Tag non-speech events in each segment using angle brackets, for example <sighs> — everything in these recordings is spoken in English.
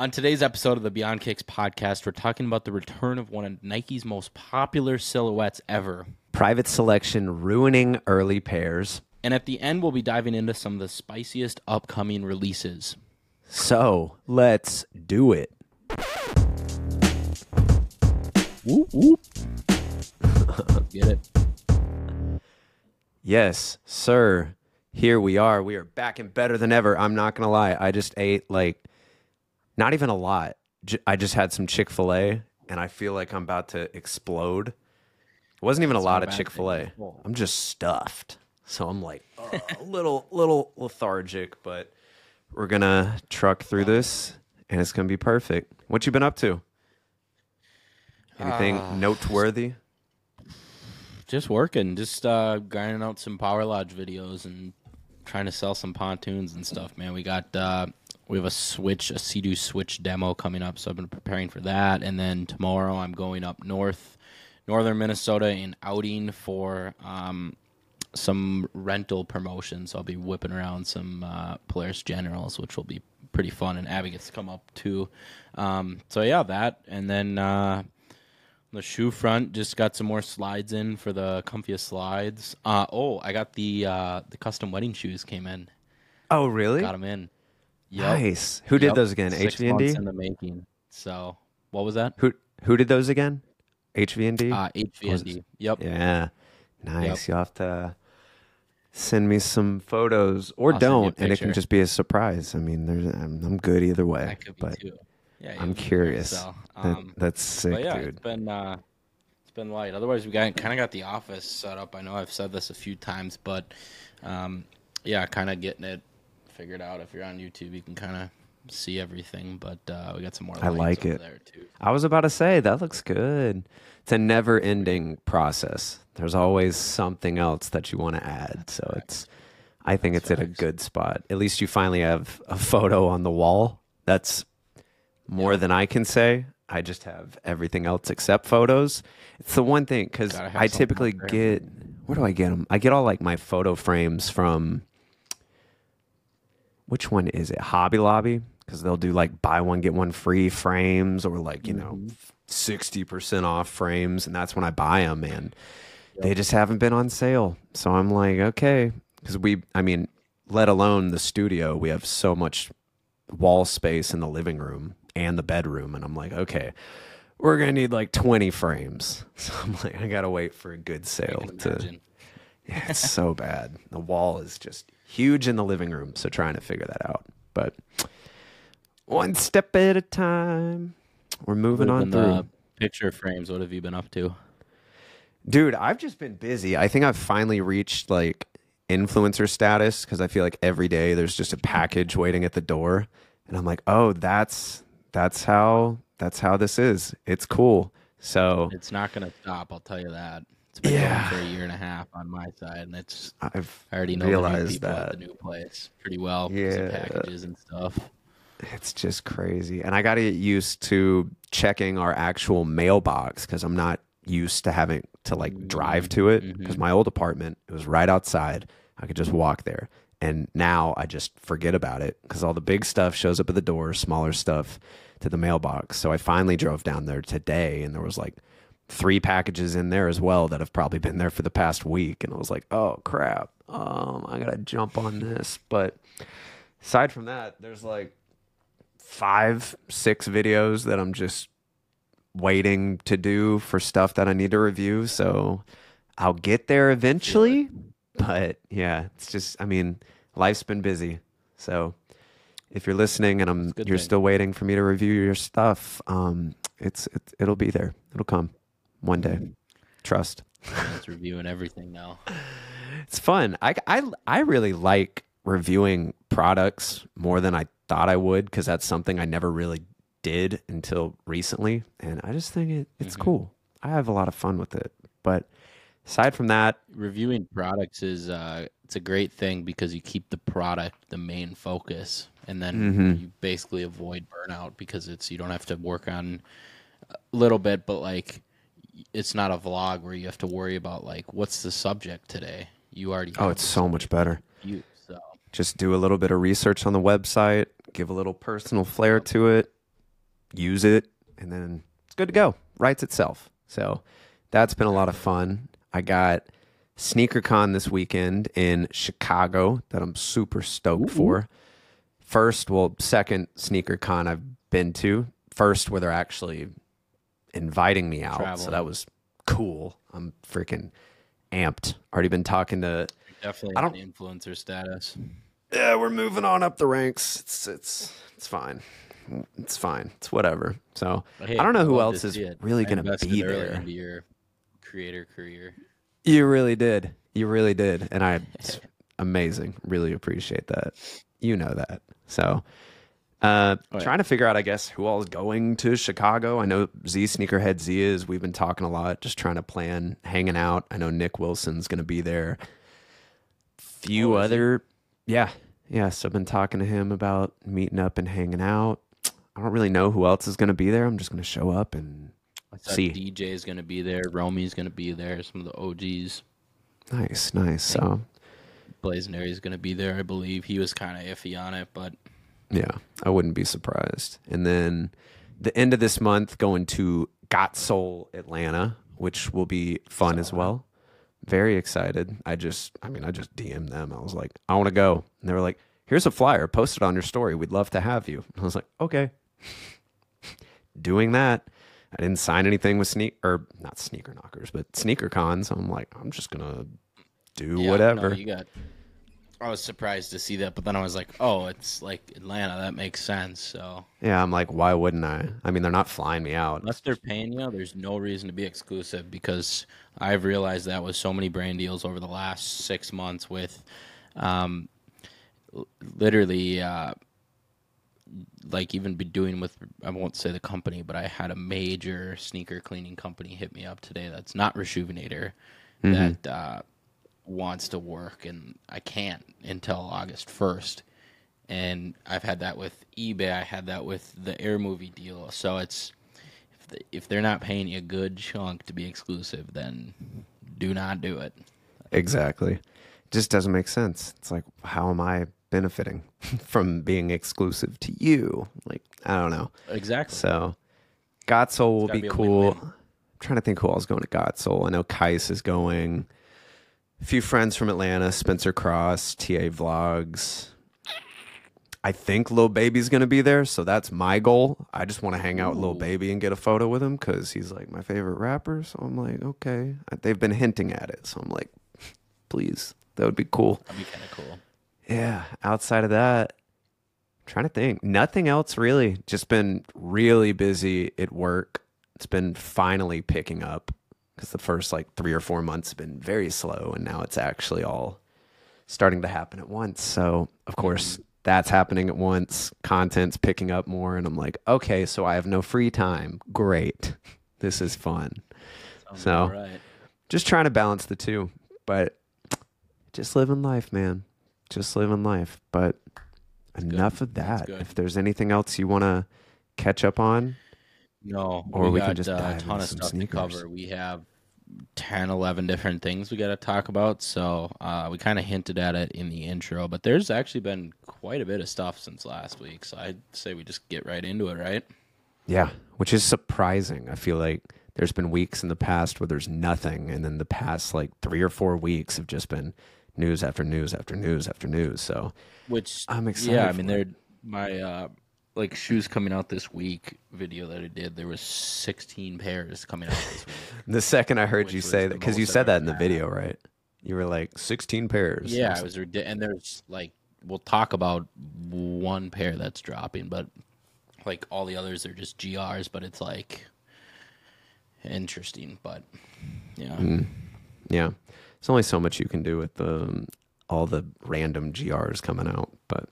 On today's episode of the Beyond Kicks podcast, we're talking about the return of one of Nike's most popular silhouettes ever. Private selection ruining early pairs. And at the end, we'll be diving into some of the spiciest upcoming releases. So let's do it. Whoop, whoop. <laughs> Get it? Yes, sir. Here we are. We are back and better than ever. I'm not going to lie. I just ate like not even a lot. J- I just had some Chick fil A and I feel like I'm about to explode. It wasn't even a lot of Chick fil A. I'm just stuffed. So I'm like uh, a little, little lethargic, but we're going to truck through this and it's going to be perfect. What you been up to? Anything Ah. noteworthy? Just working, just uh, grinding out some Power Lodge videos and trying to sell some pontoons and stuff. Man, we got uh, we have a switch, a Sea-Doo switch demo coming up, so I've been preparing for that. And then tomorrow I'm going up north, northern Minnesota, and outing for um, some rental promotions. So I'll be whipping around some uh, Polaris Generals, which will be pretty fun. And Abby gets to come up too. Um, so yeah, that, and then. Uh, the shoe front just got some more slides in for the comfiest slides. Uh, oh, I got the uh, the custom wedding shoes came in. Oh, really? Got them in. Yep. Nice. Who did Yep. those again? Six months HVND? in the making. So what was that? Who who did those again? HVND? Uh, HVND. Yep. yeah. Nice. You'll have to send me some photos or I'll send you a don't, and it can just be a surprise. I mean, there's I'm, I'm good either way. That could be but too. Yeah, I'm curious. So, That- um, that's sick, but yeah, dude. it's been uh, it's been light. Otherwise, we got kind of got the office set up. I know I've said this a few times, but um, yeah, kind of getting it figured out. If you're on YouTube, you can kind of see everything. But uh, we got some more. I like it. there too. I was about to say that looks good. It's a never-ending process. There's always something else that you want to add. So it's I think it's at a good spot. At least you finally have a photo on the wall. That's more than I can say. I just have everything else except photos. It's the one thing because I typically get where do I get them? I get all like my photo frames from which one is it? Hobby Lobby because they'll do like buy one get one free frames or like you know sixty percent off frames, and that's when I buy them. And they just haven't been on sale, so I'm like, okay, because we, I mean, let alone the studio, we have so much wall space in the living room and the bedroom, and I'm like, okay. We're gonna need like 20 frames, <laughs> so I'm like, I gotta wait for a good sale to. Yeah, it's so bad. The wall is just huge in the living room, so trying to figure that out. But one step at a time. We're moving on through. the uh, picture frames. What have you been up to? Dude, I've just been busy. I think I've finally reached like influencer status because I feel like every day there's just a package waiting at the door, and I'm like, oh, that's that's how that's how this is. It's cool. So It's not going to stop. I'll tell you that. It's been Yeah. for a year and a half on my side, and it's I've I already know the realized people at the new place pretty well. Yeah. packages and stuff. It's just crazy. And I got to get used to checking our actual mailbox because I'm not used to having to like drive to it. Mm-hmm. Because my old apartment, it was right outside. I could just walk there. And now I just forget about it because all the big stuff shows up at the door, smaller stuff to the mailbox. So I finally drove down there today and there was like three packages in there as well that have probably been there for the past week. And I was like, oh crap. Um, I got to jump on this. But aside from that, there's like five, six videos that I'm just waiting to do for stuff that I need to review. So I'll get there eventually. But yeah, it's just, I mean, life's been busy. So if you're listening and I'm, you're thing. still waiting for me to review your stuff, um, it's, it, it'll be there. It'll come one day. Trust. It's reviewing everything now. <laughs> It's fun. I, I, I really like reviewing products more than I thought I would because that's something I never really did until recently. And I just think it, it's cool. I have a lot of fun with it. But aside from that, Reviewing products is uh, it's a great thing because you keep the product the main focus, and then Mm-hmm. you basically avoid burnout because it's you don't have to work on a little bit, but like it's not a vlog where you have to worry about like what's the subject today. You already oh, it's so much better. you so Just do a little bit of research on the website, give a little personal flair to it, use it, and then it's good to go. Writes itself. So that's been a lot of fun. I got SneakerCon this weekend in Chicago that I'm super stoked for. First, well, second SneakerCon I've been to. First, where they're actually inviting me out. So that was cool. I'm freaking amped. Already been talking to Definitely I don't- influencer status. yeah, we're moving on up the ranks. It's it's it's fine. It's fine. It's whatever. So hey, I don't know I'd who else is it. really I going to be there. into your creator career. You really did. You really did, and I <laughs> it's amazing. Really appreciate that. You know that. So, uh, Oh, yeah. trying to figure out, I guess, who all is going to Chicago. I know Z Sneakerhead Z is. We've been talking a lot, just trying to plan hanging out. I know Nick Wilson's going to be there. Few Oh, other, yeah, yeah. So I've been talking to him about meeting up and hanging out. I don't really know who else is going to be there. I'm just going to show up and I See. DJ is going to be there. Romy's going to be there. Some of the OGs. nice, nice. So Blazonary is going to be there, I believe. He was kind of iffy on it, but Yeah, I wouldn't be surprised. And then the end of this month, going to Got Sole Atlanta, which will be fun as well. Very excited. I just, I mean, I just DM'd them. I was like, I want to go. And they were like, here's a flyer. Post it on your story. We'd love to have you. I was like, okay. <laughs> Doing that. I didn't sign anything with sneak or not sneaker knockers, but sneaker cons. I'm like, I'm just gonna do yeah, no, whatever. you got. I was surprised to see that, but then I was like, oh, it's like Atlanta. That makes sense. So yeah, I'm like, why wouldn't I? I mean, they're not flying me out. unless they're paying you, there's no reason to be exclusive because I've realized that with so many brand deals over the last six months with, um, literally, uh, like even be doing with I won't say the company, but I had a major sneaker cleaning company hit me up today. That's not Rejuvenator, that uh, wants to work, and I can't until August first. And I've had that with eBay. I had that with the Air Movie deal. So it's if they, if they're not paying you a good chunk to be exclusive, then do not do it. Exactly. It just doesn't make sense. It's like, how am I benefiting <laughs> from being exclusive to you? Like, I don't know. Exactly. So, Got Sole will be, be cool. I'm trying to think who else is going to Got Sole. I know Kais is going. A few friends from Atlanta, Spencer Cross, TA Vlogs. I think Lil Baby's to be there, so that's my goal. I just want to hang out with Lil Baby and get a photo with him because he's like my favorite rapper. So I'm like, okay. They've been hinting at it, so I'm like, please, that would be cool. That'd be kind of cool. Yeah. Outside of that, I'm trying to think. Nothing else really. Just been really busy at work. It's been finally picking up because the first like three or four months have been very slow, and now it's actually all starting to happen at once. So of course that's happening at once. Content's picking up more, and I'm like, okay, so I have no free time. Great. <laughs> This is fun. Sounds So- right. Just trying to balance the two, but just living life, man. Just living life. But enough of that. If there's anything else you want to catch up on, No, Or we, we got can just uh, dive a ton of stuff sneakers. to cover. We have 10, 11 different things we got to talk about. So uh, we kind of hinted at it in the intro, but there's actually been quite a bit of stuff since last week. So I'd say we just get right into it, right? yeah, which is surprising. I feel like there's been weeks in the past where there's nothing, and then the past like three or four weeks have just been news after news after news after news. So Which I'm excited Yeah, I mean, they're my uh, like shoes coming out this week video that I did. There was 16 pairs coming out this week. <laughs> the second I heard you say that, because you said that in the video, right? You were like 16 pairs. Yeah, it was ridiculous. And there's like we'll talk about one pair that's dropping, but like all the others are just GRs. But it's like interesting. But yeah, Mm. Yeah, there's only so much you can do with the all the random GRs coming out, but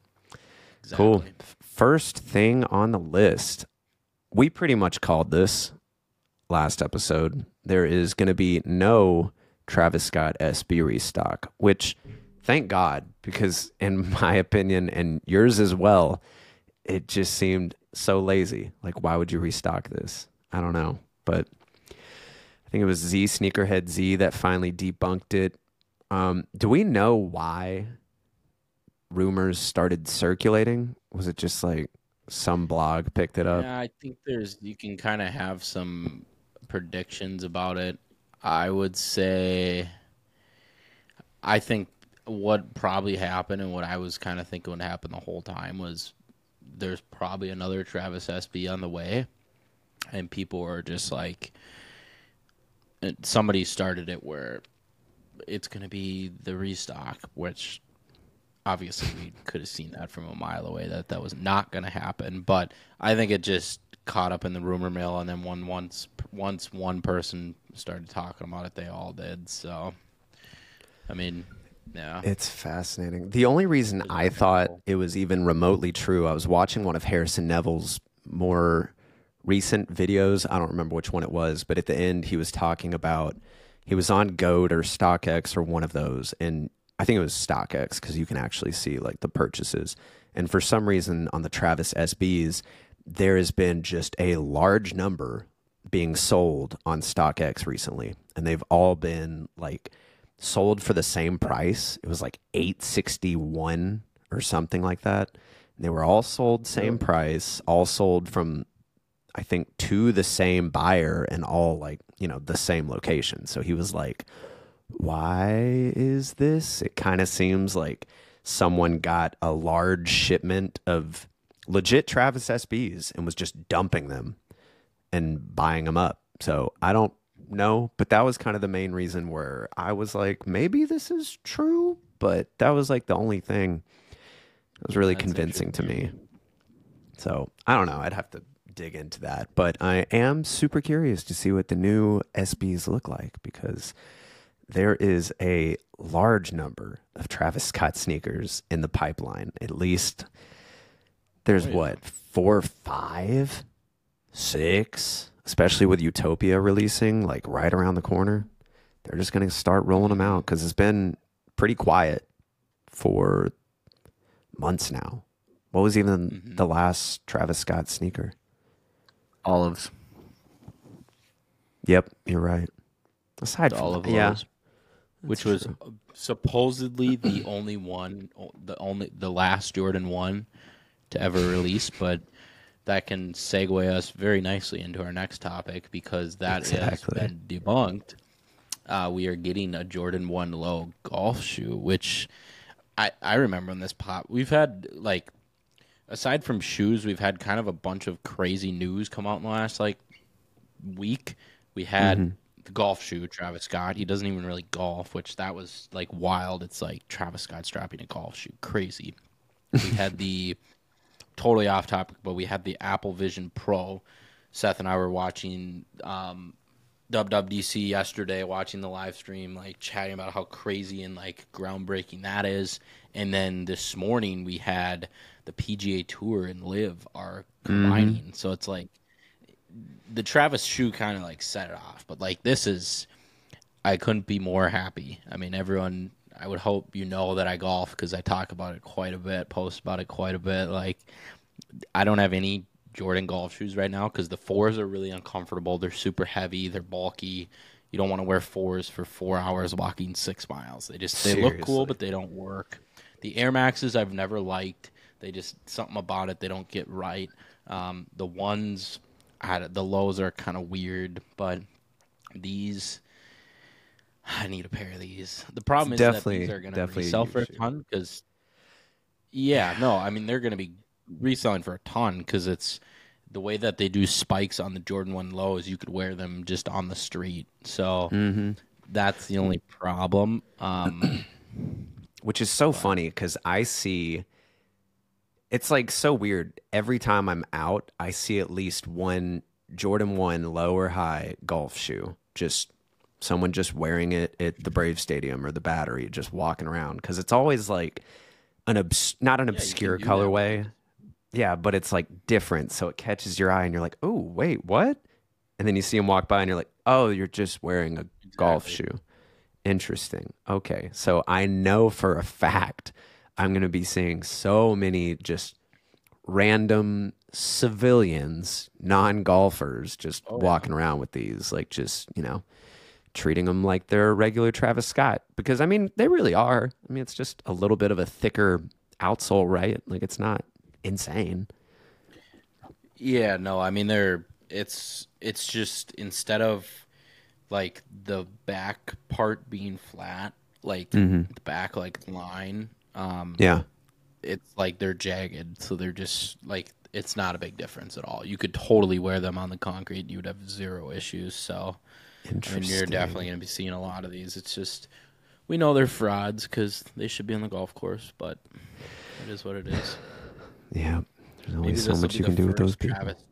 cool. exactly. F- First thing on the list, we pretty much called this last episode. There is going to be no Travis Scott SB restock, which thank God, because in <laughs> my opinion and yours as well, it just seemed so lazy. Like, why would you restock this? I don't know, but I think it was Z Sneakerhead Z that finally debunked it. Um, do we know why rumors started circulating? Was it just like some blog picked it up. Yeah, I think there's you can kind of have some predictions about it. I would say I think what probably happened and what I was kind of thinking would happen the whole time was there's probably another Travis SB on the way and people are just like somebody started it where it's going to be the restock which obviously we could have seen that from a mile away that that was not going to happen but i think it just caught up in the rumor mill and then when once once one person started talking about it they all did so i mean yeah. It's fascinating. The only reason i thought it was even remotely true i was watching one of harrison nevel's more recent videos. I don't remember which one it was but at the end he was talking about he was on goat or stockx or one of those and I think it was StockX because you can actually see like the purchases. And for some reason on the Travis SBs, there has been just a large number being sold on StockX recently, and they've all been like sold for the same price. It was like eight sixty one or something like that. And they were all sold same price, all sold from I think to the same buyer and all like you know the same location. So he was like why is this? It kind of seems like someone got a large shipment of legit Travis SBs and was just dumping them and buying them up. So I don't know, but that was kind of the main reason where I was like, maybe this is true, but that was like the only thing that was really That's convincing to me. So I don't know. I'd have to dig into that, but I am super curious to see what the new SBs look like because there is a large number of Travis Scott sneakers in the pipeline. At least there's oh, yeah. what, four, five, six, especially with Utopia releasing like right around the corner. They're just going to start rolling them out because it's been pretty quiet for months now. What was even mm-hmm. the last Travis Scott sneaker? Olives. Yep, you're right. Aside from olive yeah, which was supposedly <clears throat> the only one, the only the last Jordan one to ever release, but that can segue us very nicely into our next topic because that exactly. has been debunked. Uh, we are getting a Jordan One Low golf shoe, which I I remember in this pop. We've had like aside from shoes, we've had kind of a bunch of crazy news come out in the last like week. We had mm-hmm the golf shoe, Travis Scott. He doesn't even really golf, which that was like wild. It's like Travis Scott strapping a golf shoe, crazy. We had the <laughs> totally off topic, but we had the Apple Vision Pro. Seth and I were watching um, WWDC yesterday, watching the live stream, like chatting about how crazy and like groundbreaking that is. And then this morning we had the PGA Tour and LIV are mm-hmm. combining, mm-hmm. so it's like the Travis shoe kind of like set it off, but like this is, I couldn't be more happy. I mean, everyone, I would hope you know that I golf because I talk about it quite a bit, post about it quite a bit. Like, I don't have any Jordan golf shoes right now because the fours are really uncomfortable. They're super heavy. They're bulky. You don't want to wear fours for four hours walking six miles. They just they Seriously. look cool, but they don't work. The Air Maxes I've never liked. They just something about it they don't get right. Um, the ones the lows are kind of weird, but these I need a pair of these. The problem it's is that these are going to resell for a ton because yeah, no, I mean they're going to be reselling for a ton because it's the way that they do spikes on the Jordan One lows. You could wear them just on the street, so mm-hmm. that's the only problem. Um, <clears throat> Which is so but. funny because I see it's like so weird. Every time I'm out, I see at least one Jordan 1 low or high golf shoe. Just someone just wearing it at the Brave Stadium or the Battery, just walking around. Because it's always like an obs- not an yeah, obscure colorway. Yeah, but it's like different. So it catches your eye and you're like, oh, wait, what? And then you see him walk by and you're like, oh, you're just wearing a exactly. golf shoe. Interesting. Okay. So I know for a fact I'm going to be seeing so many just random civilians, non golfers, just oh, walking yeah. around with these, like just, you know, treating them like they're a regular Travis Scott. Because, I mean, they really are. I mean, it's just a little bit of a thicker outsole, right? Like, it's not insane. Yeah, no, I mean they're it's it's just instead of like the back part being flat, like mm-hmm. the back like line, um Yeah. it's like they're jagged, so they're just like it's not a big difference at all. You could totally wear them on the concrete, you'd have zero issues. So I mean, you're definitely going to be seeing a lot of these. It's just we know they're frauds because they should be on the golf course, but it is what it is. Yeah. There's only so much you can do with those people. Travis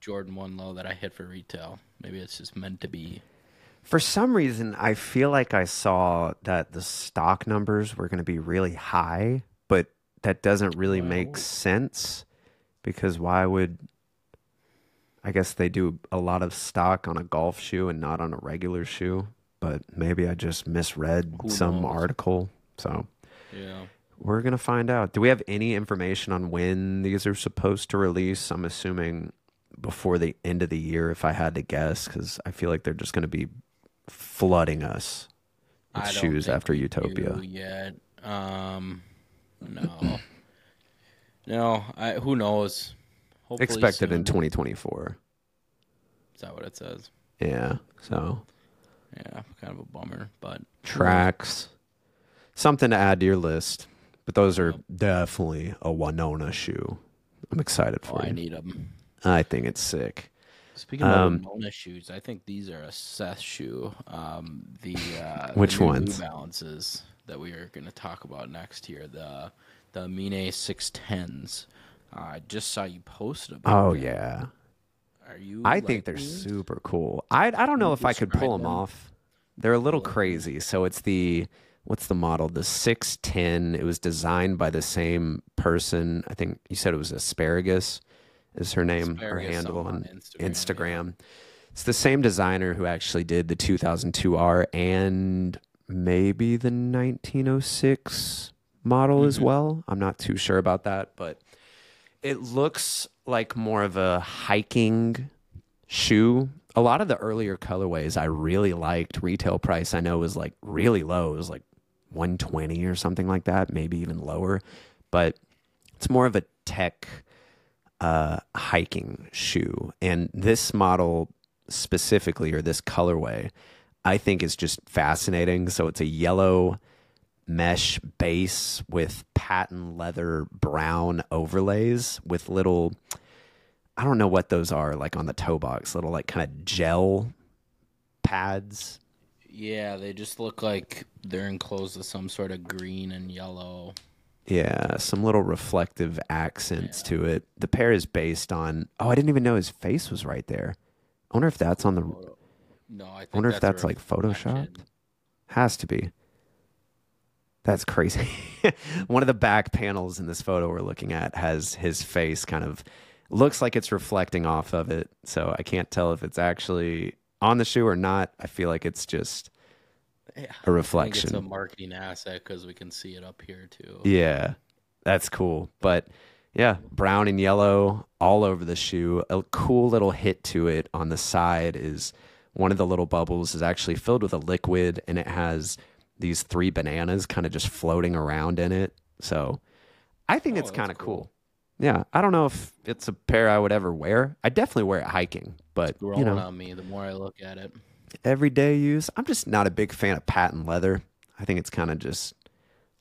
Jordan one low that I hit for retail. Maybe it's just meant to be. For some reason, I feel like I saw that the stock numbers were going to be really high, but that doesn't really make sense because why would I guess they do a lot of stock on a golf shoe and not on a regular shoe, but maybe I just misread Who some knows? article. So Yeah. we're going to find out. Do we have any information on when these are supposed to release? I'm assuming before the end of the year, if I had to guess, because I feel like they're just going to be flooding us with shoes after Utopia. yet. Um, no, <clears throat> no. I who knows? Hopefully Expected in 2024. Is that what it says? Yeah. So Yeah, kind of a bummer, but tracks, something to add to your list. But those are definitely a Winona shoe. I'm excited oh, for I need them. I think it's sick. Speaking Um, of Winona shoes, I think these are a Seth shoe. Um, the uh, Which the ones? New Balances that we are going to talk about next here. The the Amine six tens. Uh, I just saw you post about. Them. Oh them. yeah. Are you? I like think they're these? super cool. I I don't know if I could pull them them? off. They're a little crazy. So it's the what's the model? The 610. It was designed by the same person. I think you said it was Asparagus is her name Asparagus handle on on Instagram, yeah. It's the same designer who actually did the 2002R and maybe the 1906 model Mm-hmm. as well. I'm not too sure about that, but it looks like more of a hiking shoe. A lot of the earlier colorways I really liked. Retail price I know was like really low. It was like 120 or something like that, maybe even lower. But it's more of a tech uh, hiking shoe. And this model specifically, or this colorway, I think is just fascinating. So it's a yellow mesh base with patent leather brown overlays with little I don't know what those are like on the toe box, little like kind of gel pads. Yeah, they just look like they're enclosed with some sort of green and yellow. Yeah, some little reflective accents to it. The pair is based on Oh, I didn't even know his face was right there. I wonder if that's on the No, I think wonder if that's like photoshopped. Has to be. That's crazy. <laughs> One of the back panels in this photo we're looking at has his face kind of looks like it's reflecting off of it. So I can't tell if it's actually on the shoe or not. I feel like it's just Yeah, a think it's a marketing asset because we can see it up here too. Yeah. That's cool. But yeah, brown and yellow all over the shoe. A cool little hit to it on the side is one of the little bubbles is actually filled with a liquid and it has these three bananas kind of just floating around in it. So I think Oh, it's kind of cool. cool. Yeah. I don't know if it's a pair I would ever wear. I definitely wear it hiking, but Growing you know, on me the more I look at it. Everyday use. I'm just not a big fan of patent leather. I think it's kind of just a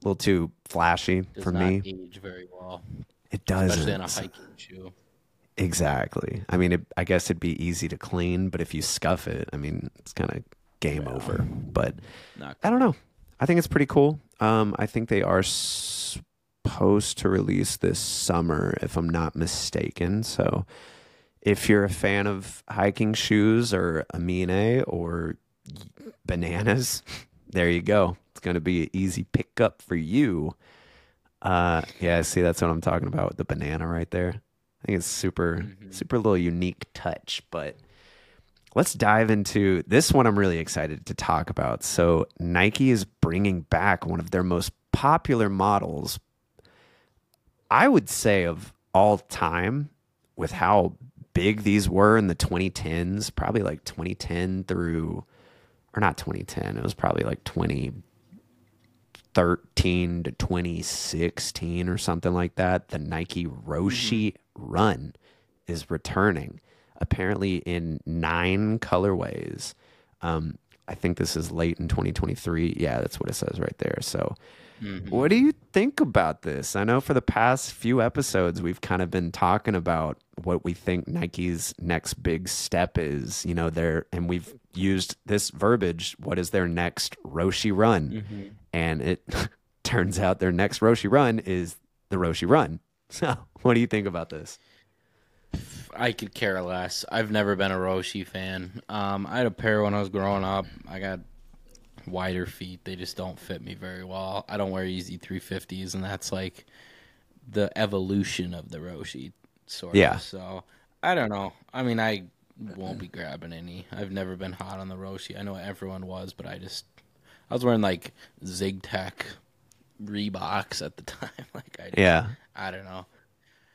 little too flashy Does for me. age very well, It doesn't. especially in a hiking shoe. Exactly. I mean, it, I guess it'd be easy to clean, but if you scuff it, I mean, it's kind of game over. But I don't know. I think it's pretty cool. Um, I think they are supposed to release this summer, if I'm not mistaken. So, if you're a fan of hiking shoes or Amine or bananas, <laughs> there you go. It's going to be an easy pickup for you. Uh, yeah, see, that's what I'm talking about with the banana right there. I think it's super, super little unique touch, but let's dive into this one. I'm really excited to talk about. So, Nike is bringing back one of their most popular models, I would say, of all time, with how big these were in the 2010s, probably like 2010 through, or not 2010, it was probably like 2013 to 2016 or something like that. The Nike Roshe Run is returning, apparently in nine colorways. Um, I think this is late in 2023. Yeah, that's what it says right there. So, mm-hmm. what do you think about this? I know for the past few episodes, we've kind of been talking about what we think Nike's next big step is. You know, there, and we've used this verbiage. What is their next Roshe run? Mm-hmm. And it <laughs> turns out their next Roshe run is the Roshe run. <laughs> So, what do you think about this? I could care less. I've never been a Roshe fan. Um, I had a pair when I was growing up. I got wider feet. They just don't fit me very well. I don't wear Yeezy 350s, and that's like the evolution of the Roshe sort of. Yeah. So I don't know. I mean, I won't be grabbing any. I've never been hot on the Roshe. I know everyone was, but I just I was wearing like ZigTech Reeboks at the <laughs> time. like I yeah. I don't know.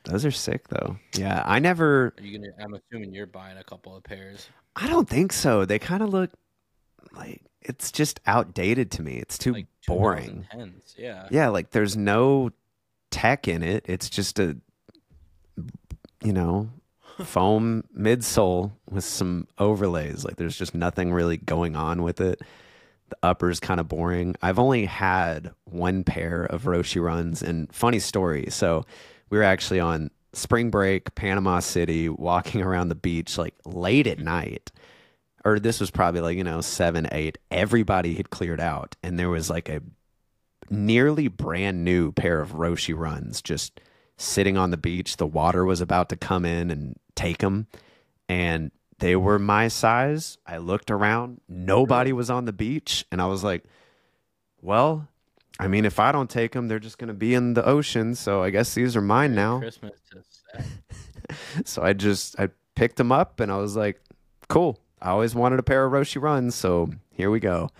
Those are sick though. Yeah, I never. Are you gonna? I'm assuming you're buying a couple of pairs. I don't think so. They kind of look like it's just outdated to me. It's too like boring. Yeah. Yeah, like there's no tech in it. It's just a, you know, <laughs> foam midsole with some overlays. Like there's just nothing really going on with it. The upper's kind of boring. I've only had one pair of Roshe runs, and funny story. So we were actually on spring break, Panama City, walking <laughs> around the beach like late at night. Or this was probably like, you know, seven, eight. Everybody had cleared out. And there was like a nearly brand new pair of Roshe runs just sitting on the beach. The water was about to come in and take them. And they were my size. I looked around. Nobody was on the beach. And I was like, well, I mean, if I don't take them, they're just going to be in the ocean. So I guess these are mine now. Christmas. <laughs> so I just I picked them up and I was like, cool. I always wanted a pair of Roshe runs, so here we go.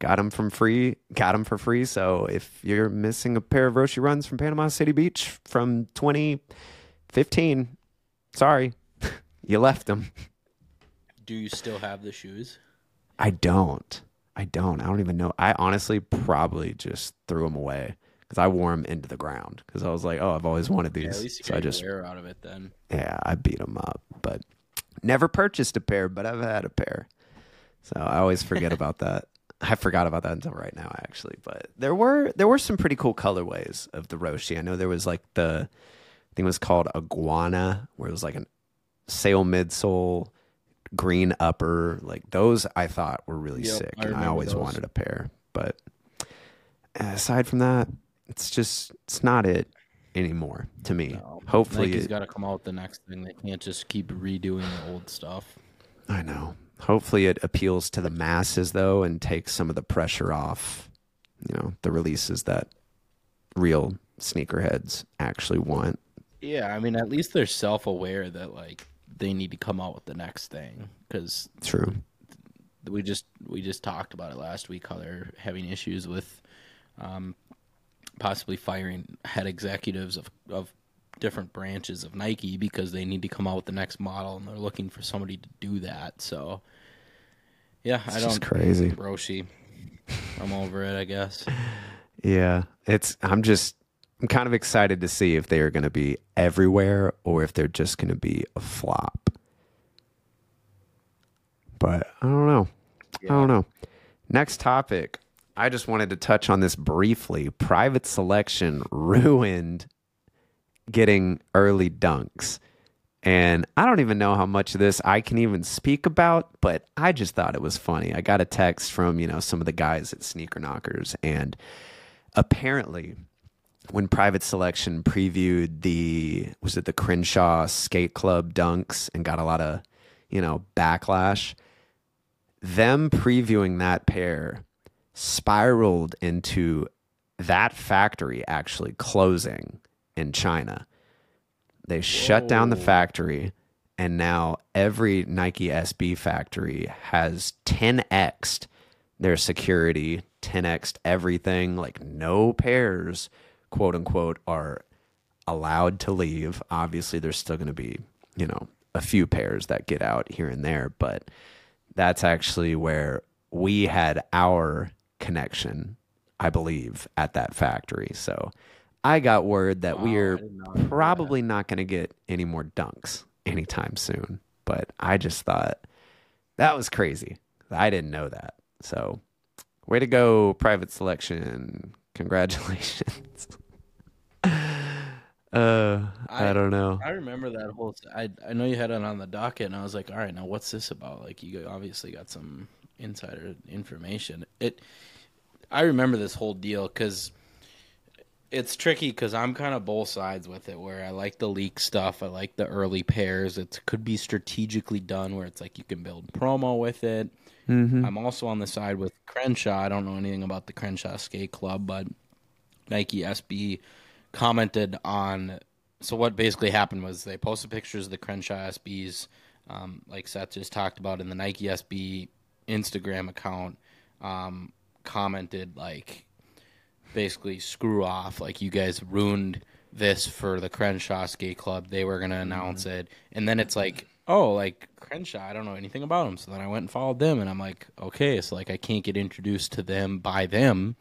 Got them from free. Got them for free. So if you're missing a pair of Roshe runs from Panama City Beach from 2015, sorry, <laughs> you left them. Do you still have the shoes? I don't. I don't. I don't even know. I honestly probably just threw them away because I wore them into the ground because I was like, oh, I've always wanted these. Yeah, at least you so I just wear out of it then. Yeah, I beat them up, but never purchased a pair, but I've had a pair. So I always forget <laughs> about that. I forgot about that until right now, actually. But there were there were some pretty cool colorways of the Roshe. I know there was like the I think it was called Iguana, where it was like an sail midsole green upper. Like those, I thought were really yep, sick, I and I always those. wanted a pair. But aside from that, it's just it's not it anymore to me. No, Hopefully, Nike's got to come out with the next thing. They can't just keep redoing the old stuff. I know. Hopefully, it appeals to the masses though, and takes some of the pressure off. You know, the releases that real sneakerheads actually want. Yeah, I mean, at least they're self-aware that like they need to come out with the next thing because true. We just we just talked about it last week how they're having issues with um, possibly firing head executives of of different branches of Nike because they need to come out with the next model and they're looking for somebody to do that. So yeah, it's I don't crazy. Roshe. I'm over it, I guess. <laughs> Yeah. It's I'm just I'm kind of excited to see if they are going to be everywhere or if they're just going to be a flop. But I don't know. Yeah. I don't know. Next topic. I just wanted to touch on this briefly. Private selection ruined getting early dunks. And I don't even know how much of this I can even speak about, but I just thought it was funny. I got a text from, you know, some of the guys at Sneaker Knockers and apparently when Private Selection previewed the was it the Crenshaw Skate Club dunks and got a lot of you know backlash. Them previewing that pair spiraled into that factory actually closing in China. They Whoa. shut down the factory, and now every Nike SB factory has 10xed their security, 10xed everything. Like no pairs quote unquote are allowed to leave. Obviously, there's still going to be, you know, a few pairs that get out here and there, but that's actually where we had our connection, I believe, at that factory. So I got word that we're probably not going to get any more dunks anytime soon. But I just thought that was crazy. I didn't know that. So, way to go, private selection. Congratulations. <laughs> uh, I, I, don't know. I remember that whole. I I know you had it on the docket, and I was like, all right, now what's this about? Like, you obviously got some insider information. It. I remember this whole deal because it's tricky because I'm kind of both sides with it. Where I like the leak stuff, I like the early pairs. It could be strategically done, where it's like you can build promo with it. Mm-hmm. I'm also on the side with Crenshaw. I don't know anything about the Crenshaw Skate Club, but Nike SB commented on. So what basically happened was they posted pictures of the Crenshaw SBs, um, like Seth just talked about in the Nike SB Instagram account. Um, commented like basically screw off. Like you guys ruined this for the Crenshaw Skate Club. They were gonna announce mm-hmm. it, and then it's like, oh, like Crenshaw. I don't know anything about them. So then I went and followed them, and I'm like, okay, so like I can't get introduced to them by them.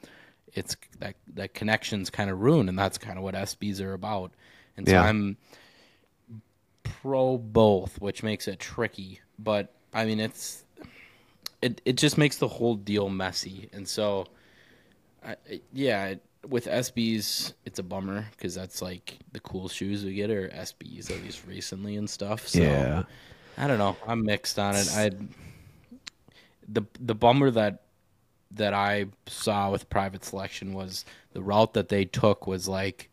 It's that that connection's kind of ruined, and that's kind of what SBs are about. And so yeah. I'm pro both, which makes it tricky. But I mean, it's it it just makes the whole deal messy, and so I, yeah, with SBs, it's a bummer because that's like the cool shoes we get are SBs at least recently and stuff. So, yeah, I don't know. I'm mixed on it. I the the bummer that that I saw with private selection was the route that they took was like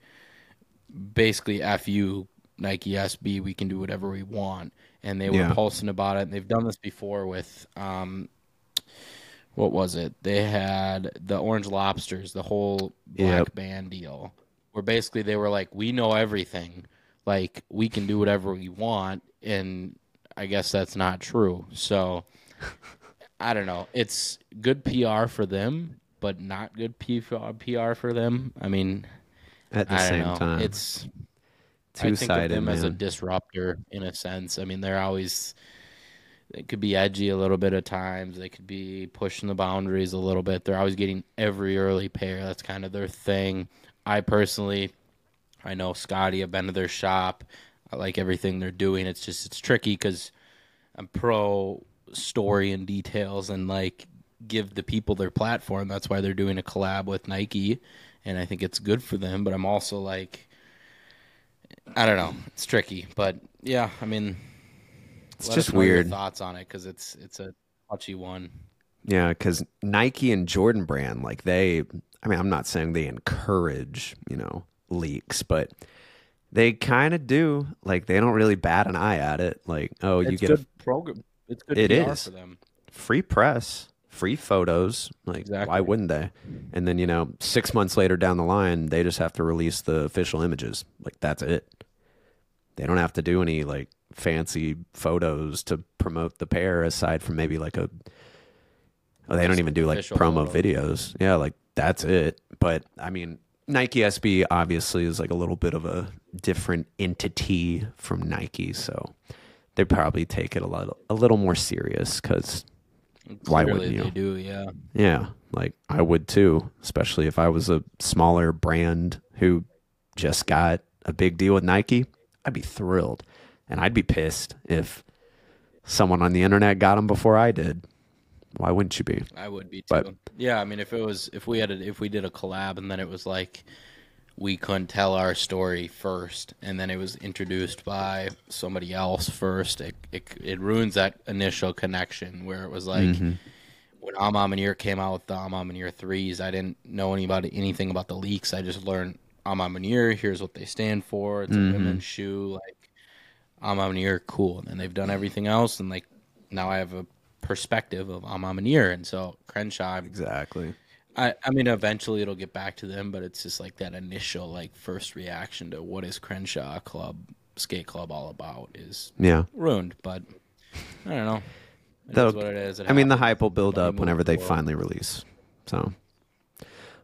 basically f you Nike SB. We can do whatever we want, and they were yeah. posting about it. And they've done this before with um, what was it? They had the Orange Lobsters, the whole black yep. band deal, where basically they were like, "We know everything, like we can do whatever we want," and I guess that's not true. So I don't know. It's good PR for them, but not good PR for them. I mean, at the same know. time, it's two sided. I think of them man. as a disruptor in a sense. I mean, they're always they could be edgy a little bit at times. They could be pushing the boundaries a little bit. They're always getting every early pair. That's kind of their thing. I personally, I know Scotty. I've been to their shop. I like everything they're doing. It's just it's tricky because I'm pro story and details and like give the people their platform. That's why they're doing a collab with Nike, and I think it's good for them. But I'm also like, I don't know. It's tricky, but yeah. I mean, it's Let just weird. thoughts on it because it's it's a touchy one. Yeah, because Nike and Jordan Brand, like they, I mean, I'm not saying they encourage, you know, leaks, but they kind of do. Like they don't really bat an eye at it. Like, oh, it's you get good a program. It's good. It PR is. for them. Free press, free photos. Like, exactly. why wouldn't they? And then you know, six months later down the line, they just have to release the official images. Like that's it. They don't have to do any like fancy photos to promote the pair aside from maybe like a oh, they don't even do like promo photo. videos. Yeah, like that's it. But I mean, Nike SB obviously is like a little bit of a different entity from Nike, so they probably take it a lot a little more serious because why wouldn't you? They do, yeah. Yeah, like I would too, especially if I was a smaller brand who just got a big deal with Nike. I'd be thrilled. And I'd be pissed if someone on the internet got them before I did. Why wouldn't you be? I would be too. But, yeah, I mean, if it was if we had a, if we did a collab and then it was like we couldn't tell our story first, and then it was introduced by somebody else first, it it, it ruins that initial connection where it was like. Mm-hmm. When A Ma Maniére came out with the A Ma Maniére threes, I didn't know anybody anything about the leaks. I just learned A Ma Maniére. Here's what they stand for. It's mm-hmm. a women's shoe. Like A Ma Maniére, cool. And then they've done everything else, and like now I have a perspective of A Ma Maniére, and so Crenshaw. Exactly. I, I mean, eventually it'll get back to them, but it's just like that initial like first reaction to what is Crenshaw Club Skate Club all about is yeah ruined. But I don't know. It is what it is. It I mean, the hype will build up whenever they finally release. So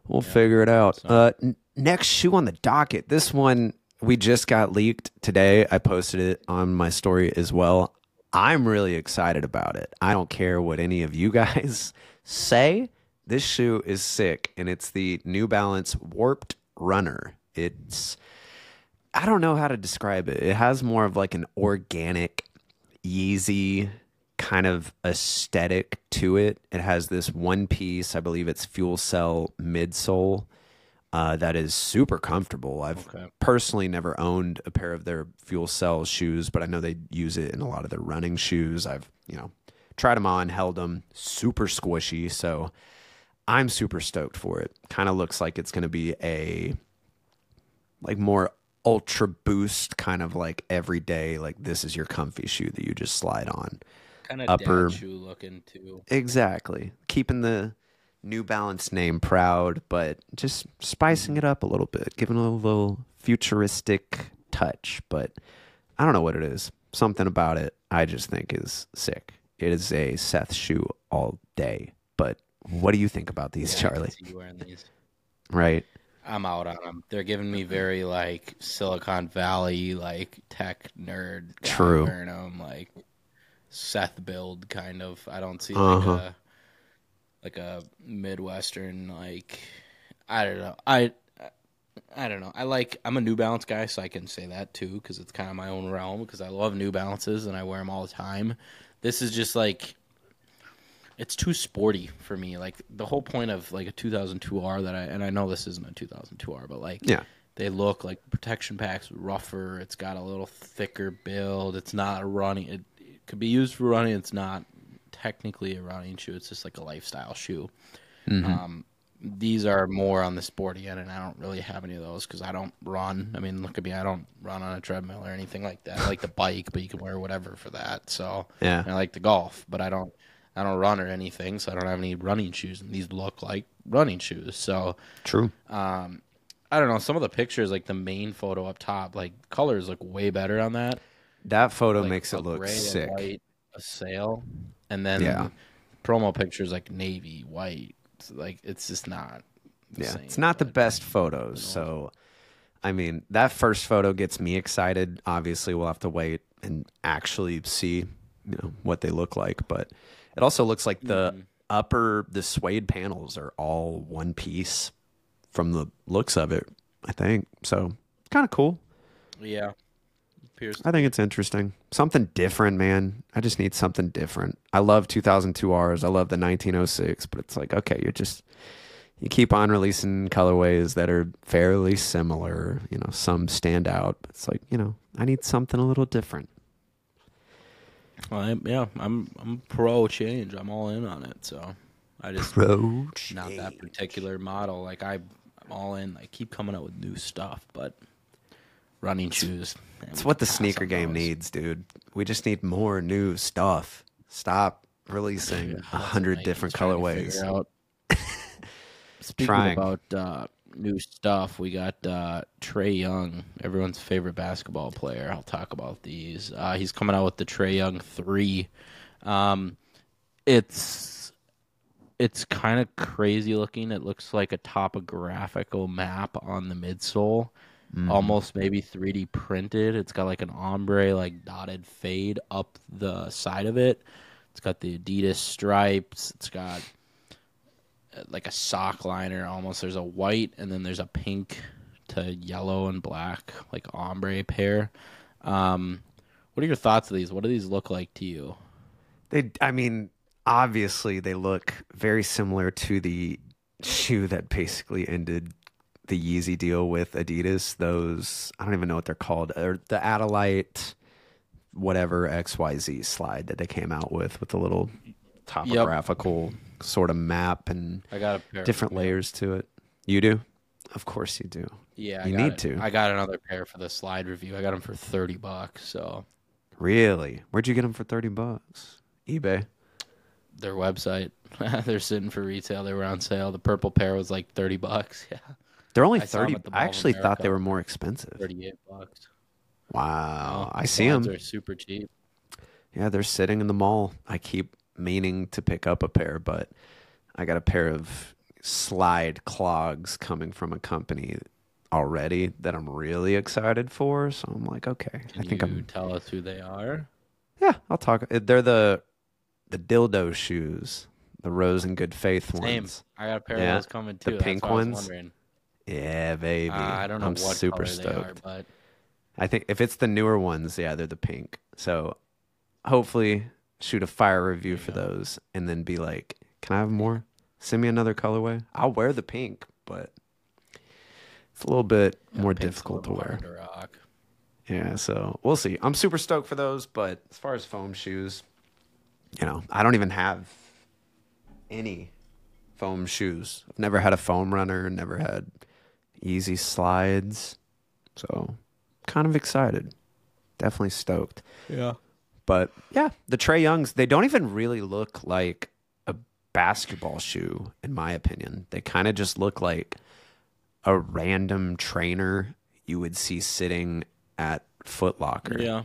we'll yeah. figure it out. So. Uh, n- next shoe on the docket. This one we just got leaked today. I posted it on my story as well. I'm really excited about it. I don't care what any of you <laughs> guys say. This shoe is sick, and it's the New Balance Warped Runner. It's I don't know how to describe it. It has more of like an organic Yeezy kind of aesthetic to it. It has this one piece, I believe it's fuel cell midsole, uh, that is super comfortable. I've Okay. personally never owned a pair of their fuel cell shoes, but I know they use it in a lot of their running shoes. I've, you know, tried them on, held them, super squishy. So I'm super stoked for it. Kind of looks like it's going to be a like more ultra boost kind of like everyday like this is your comfy shoe that you just slide on. Kind of Upper- shoe looking too. Exactly. Keeping the New Balance name proud, but just spicing it up a little bit, giving a little futuristic touch. But I don't know what it is. Something about it I just think is sick. It is a Seth shoe all day. But what do you think about these, Yeah, Charlie? see you wearing these. Right? I'm out on them. They're giving me very like Silicon Valley, like tech nerd. True. Wearing them, like Seth build kind of. I don't see Uh-huh. a like a midwestern like. I don't know. I I don't know. I like. I'm a New Balance guy, so I can say that too because it's kind of my own realm. Because I love New Balances and I wear them all the time. This is just like it's too sporty for me. Like the whole point of like a 2002R that I and I know this isn't a 2002R, but like Yeah. they look like protection packs rougher. It's got a little thicker build. It's not running. It, it could be used for running. It's not technically a running shoe. It's just like a lifestyle shoe. Um, these are more on the sporty end, and I don't really have any of those because I don't run. I mean, look at me. I don't run on a treadmill or anything like that. I like the bike, but you can wear whatever for that. So Yeah. I like the golf, but I don't. I don't run or anything, so I don't have any running shoes, and these look like running shoes. So True. um, I don't know. Some of the pictures, like the main photo up top, like colors look way better on that. That photo Like makes it look sick. a sail, and then Yeah. promo pictures like navy, white. It's like it's just not. The Yeah, same, it's not the best photos. So, I mean, that first photo gets me excited. Obviously, we'll have to wait and actually see, you know, what they look like. But it also looks like the Mm-hmm. upper, the suede panels are all one piece from the looks of it. I think so. Kind of cool. Yeah. Appears I think it's interesting. Something different, man. I just need something different. I love 2002Rs. I love the 1906, but it's like, okay, you're just you keep on releasing colorways that are fairly similar. You know, some stand out. It's like, you know, I need something a little different. I, yeah, I'm I'm pro change. I'm all in on it. So I just Pro not that particular model. Like I, I'm all in. Like keep coming out with new stuff, but running shoes. It's what the sneaker game needs, dude. We just need more new stuff. Stop releasing a hundred different colorways. <laughs> Speaking Trying. about uh, new stuff, we got uh, Trae Young, everyone's favorite basketball player. I'll talk about these. Uh, he's coming out with the Trae Young three. Um, it's it's kind of crazy looking. It looks like a topographical map on the midsole, Mm-hmm. almost maybe 3D printed. It's got like an ombre, like dotted fade up the side of it. It's got the Adidas stripes. It's got uh, like a sock liner almost. There's a white and then there's a pink to yellow and black, like ombre pair. Um, what are your thoughts of these? What do these look like to you? They, I mean, obviously they look very similar to the shoe that basically ended the Yeezy deal with Adidas. Those I don't even know what they're called, or the Adilette, whatever X Y Z slide that they came out with, with the little topographical sort of map and I got different layers to it. You do, of course you do. Yeah, I You need it. to. I got another pair for the slide review. I got them for thirty bucks. So Really? Where'd you get them for thirty bucks? eBay. their website, <laughs> they're sitting for retail. They were on sale. The purple pair was like thirty bucks. <laughs> Yeah, They're only I thirty. at the I Mall of actually thought they were more expensive. thirty-eight bucks. Wow, Oh, I see them. They're super cheap. Yeah, they're sitting in the mall. I keep meaning to pick up a pair, but I got a pair of slide clogs coming from a company already that I'm really excited for. So I'm like, okay, Can I think you I'm. tell us who they are? Yeah, I'll talk. Eh, they're the the dildo shoes, the Rose and Good Faith Same. ones. I got a pair Yeah, of those coming the too. That's pink I was ones? Yeah, baby. Uh, I don't know I'm what super they are, stoked. but I think if it's the newer ones, yeah, they're the pink. So hopefully shoot a fire review for those and then be like, can I have more? Send me another colorway. I'll wear the pink, but it's a little bit more difficult to wear. to. Yeah, so we'll see. I'm super stoked for those, but as far as foam shoes, you know, I don't even have any foam shoes. I've never had a foam runner, never had Yeezy slides. So, kind of excited. Definitely stoked. Yeah. But yeah, the Trae Youngs, they don't even really look like a basketball shoe, in my opinion. They kind of just look like a random trainer you would see sitting at Foot Locker. Yeah.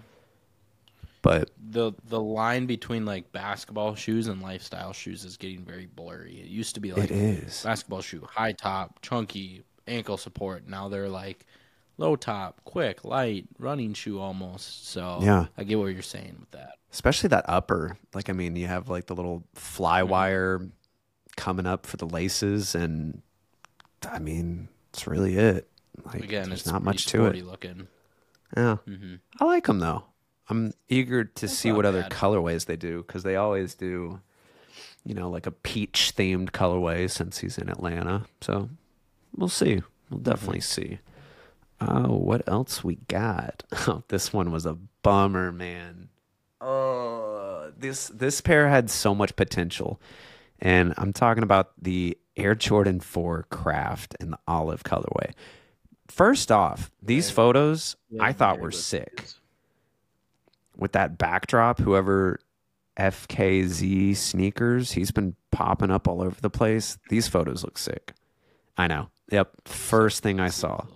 But The the line between like basketball shoes and lifestyle shoes is getting very blurry. It used to be like it is. basketball shoe, high top, chunky, ankle support. Now they're like low top, quick, light, running shoe almost. So Yeah. I get what you're saying with that. Especially that upper. Like, I mean, you have like the little fly Mm-hmm. wire coming up for the laces, and I mean, that's really it. Like, Again, there's it's not much to it. looking. Yeah. hmm I like them though. I'm eager to see not what other colorways they do because they always do, you know, like a peach themed colorway since he's in Atlanta. So we'll see. We'll mm-hmm. definitely see. Oh, what else we got? <laughs> Oh, this one was a bummer, man. Oh, this this pair had so much potential, and I'm talking about the Air Jordan 4 Craft in the olive colorway. First off, these photos I thought were sick with that backdrop, whoever FKZ sneakers, he's been popping up all over the place. These photos look sick. I know. Yep. First thing I saw,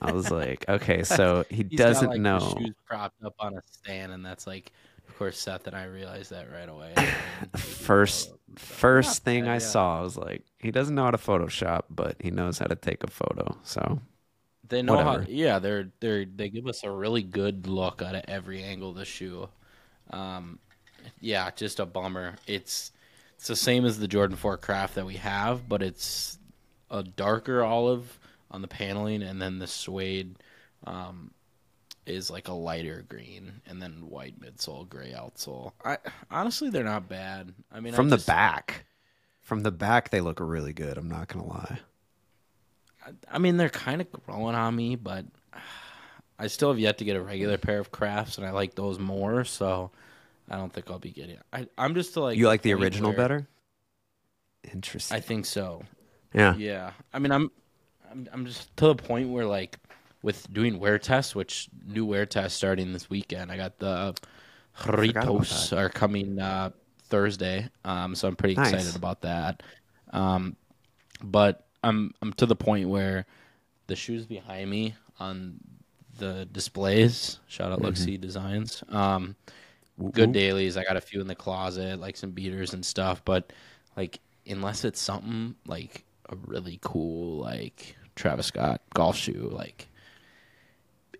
I was like, okay, so <laughs> he He's doesn't like, the know. shoes propped up on a stand, and that's like, of course, Seth and I realized that right away. First, first thing I saw, I was like, he doesn't know how to Photoshop, but he knows how to take a photo. So They know how. Whatever. Yeah, they're they're they give us a really good look out of every angle of the shoe. Um, yeah, just a bummer. It's it's the same as the Jordan Four Craft that we have, but it's a darker olive on the paneling, and then the suede um, is like a lighter green, and then white midsole, gray outsole. I honestly, they're not bad. I mean, I from the just- back, from the back, they look really good. I'm not gonna lie. I mean, they're kind of growing on me, but <sighs> I still have yet to get a regular pair of crafts, and I like those more. So I don't think I'll be getting. I, I'm just to like You like the original better? Interesting. I think so. Yeah. Yeah. I mean, I'm, I'm, I'm just to the point where like with doing wear tests, which new wear test starting this weekend. I got the Ritos are coming uh, Thursday, um, so I'm pretty Nice. excited about that. Um, but I'm I'm to the point where the shoes behind me on the displays. Shout out Luxie Designs. Um, good dailies. I got a few in the closet, like some beaters and stuff. But like, unless it's something like a really cool, like Travis Scott golf shoe, like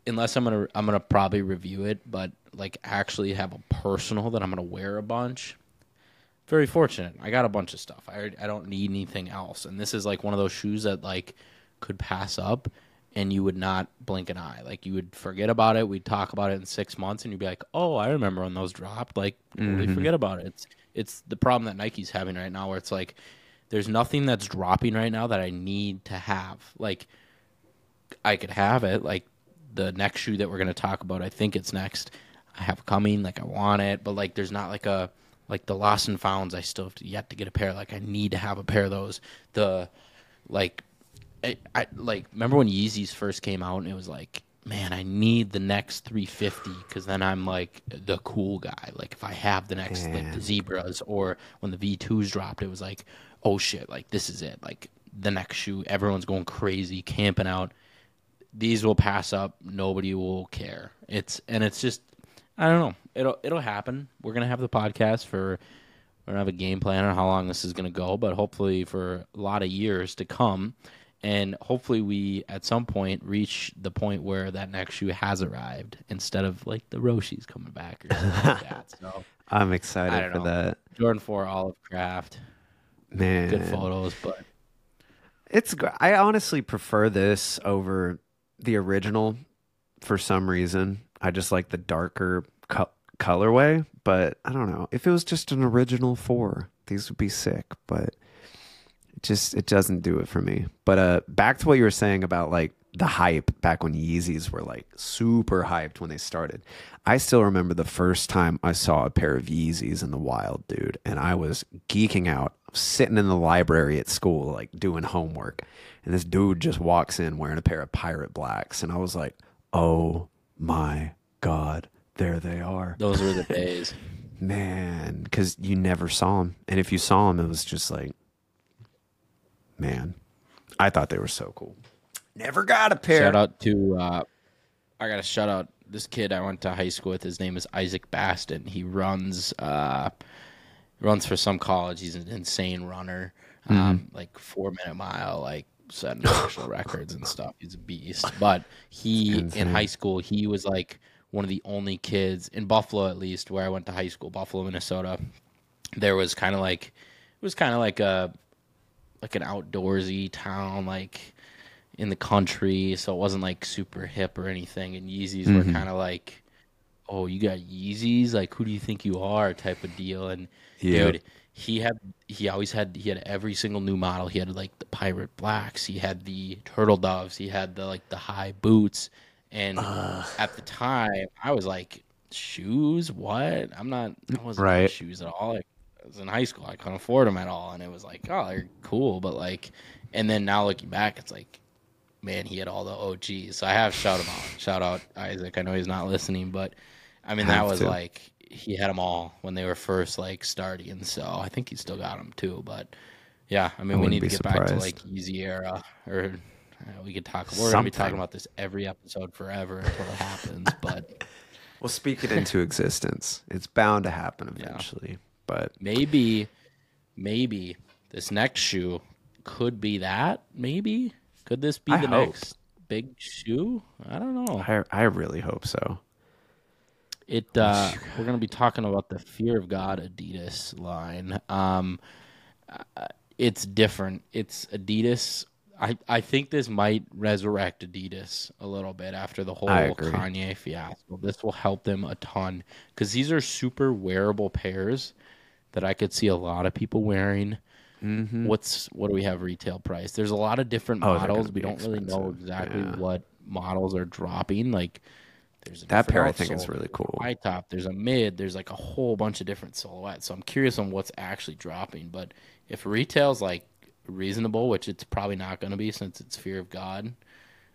unless I'm gonna I'm gonna probably review it, but like actually have a personal that I'm gonna wear a bunch. Very fortunate. I got a bunch of stuff. I I don't need anything else, and this is like one of those shoes that like could pass up, and you would not blink an eye. Like you would forget about it. We'd talk about it in six months, and you'd be like, "Oh, I remember when those dropped." Like totally mm-hmm. forget about it. It's it's the problem that Nike's having right now, where it's like there's nothing that's dropping right now that I need to have. Like I could have it. Like the next shoe that we're gonna talk about, I think it's next. I have coming. Like I want it, but like there's not like a like the lost and founds. I still have to, yet to get a pair. Like I need to have a pair of those. The like I, I like remember when Yeezys first came out and it was like man I need the next 350 because then I'm like the cool guy like if I have the next like the zebras or when the V2s dropped it was like oh shit like this is it like the next shoe everyone's going crazy camping out these will pass up nobody will care it's and it's just I don't know it'll it'll happen we're gonna have the podcast for we don't have a game plan on how long this is going to go, but hopefully for a lot of years to come. And hopefully we at some point reach the point where that next shoe has arrived instead of like the Roshe's coming back or something like that. <laughs> So I'm excited for know. that. Jordan 4 Olive Craft, Man, good photos, but It's. I honestly prefer this over the original for some reason. I just like the darker co- colorway, but I don't know. If it was just an original 4, these would be sick, but it just it doesn't do it for me. But uh back to what you were saying about like the hype back when Yeezys were like super hyped when they started. I still remember the first time I saw a pair of Yeezys in the wild, dude, and I was geeking out, sitting in the library at school, like doing homework. And this dude just walks in wearing a pair of pirate blacks. And I was like, oh my God, there they are. Those were the <laughs> days. Man, because you never saw them. And if you saw them, it was just like, man, I thought they were so cool. Never got a pair. Shout out to uh, I got a shout out this kid I went to high school with. His name is Isaac Baston. He runs uh, runs for some college. He's an insane runner, um, like four minute mile, like setting national <laughs> records and stuff. He's a beast. But he in high school he was like one of the only kids in Buffalo, at least where I went to high school, Buffalo, Minnesota. There was kind of like it was kind of like a like an outdoorsy town, like in the country, so it wasn't like super hip or anything. And Yeezys were kind of like, "Oh, you got Yeezys? Like, who do you think you are?" type of deal. And Yeah. dude, he had he always had he had every single new model. He had like the pirate blacks, he had the turtle doves, he had the like the high boots. And at the time, I was like, "Shoes? What? I'm not. I wasn't Right. shoes at all. Like, I was in high school. I couldn't afford them at all, and it was like, oh, they're cool, but like, and then now looking back, it's like, man, he had all the OGs. So I have shout him out. Shout out Isaac. I know he's not listening, but I mean that was to. like he had them all when they were first like starting. So I think he still got them too. But yeah, I mean we need to get back to like Yeezy Era or. uh, we could talk. We're gonna be talking about this every episode forever until it happens. <laughs> But We'll speak it <laughs> into existence. It's bound to happen eventually. But maybe, maybe this next shoe could be that. Maybe could this be I the hope. next big shoe? I don't know. I, I really hope so. It uh, we're gonna be talking about the Fear of God Adidas line. Um, uh, it's different. It's Adidas. I, I think this might resurrect Adidas a little bit after the whole Kanye fiasco. This will help them a ton because these are super wearable pairs that I could see a lot of people wearing. What's what do we have retail price? There's a lot of different Mm-hmm. Oh, models. We don't really know exactly Yeah. what models are dropping. Like there's a That pair I think is really cool. High top. There's a mid. There's like a whole bunch of different silhouettes. So I'm curious on what's actually dropping. But if retail's like reasonable, which it's probably not going to be since it's Fear of God,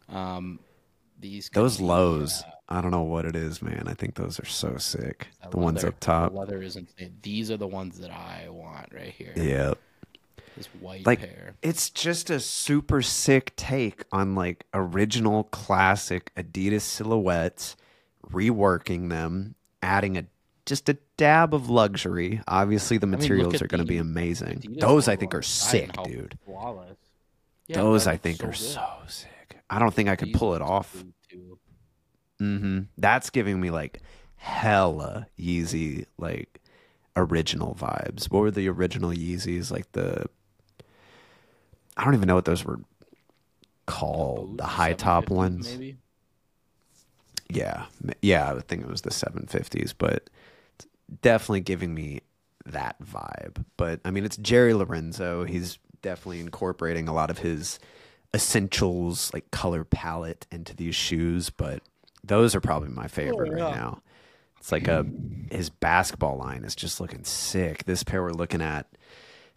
um, these Those be, lows, uh, I don't know what it is, man. I think those are so sick. The ones up top. The leather is insane. These are the ones that I want right here. Yeah. This white Like pair. it's just a super sick take on like original classic Adidas silhouettes, reworking them, adding a just a dab of luxury. Obviously the mean, look materials are going to be amazing. Adidas Those I think are sick, dude. Flawless. Yeah, Those I think so are good. so sick. I don't think I could pull it off. too, too. hmm That's giving me like hella Yeezy like original vibes. What were the original Yeezys? Like the I don't even know what those were called. The high top ones. maybe. Yeah, yeah. I think it was the 750s, but it's definitely giving me that vibe. But I mean, it's Jerry Lorenzo. He's definitely incorporating a lot of his essentials, like color palette, into these shoes. But those are probably my favorite Oh, right now. It's like a his basketball line is just looking sick. This pair we're looking at,